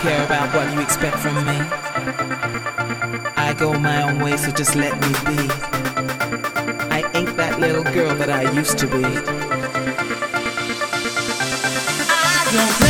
Care about what you expect from me. I go my own way, so just let me be. I ain't that little girl that I used to be. I don't.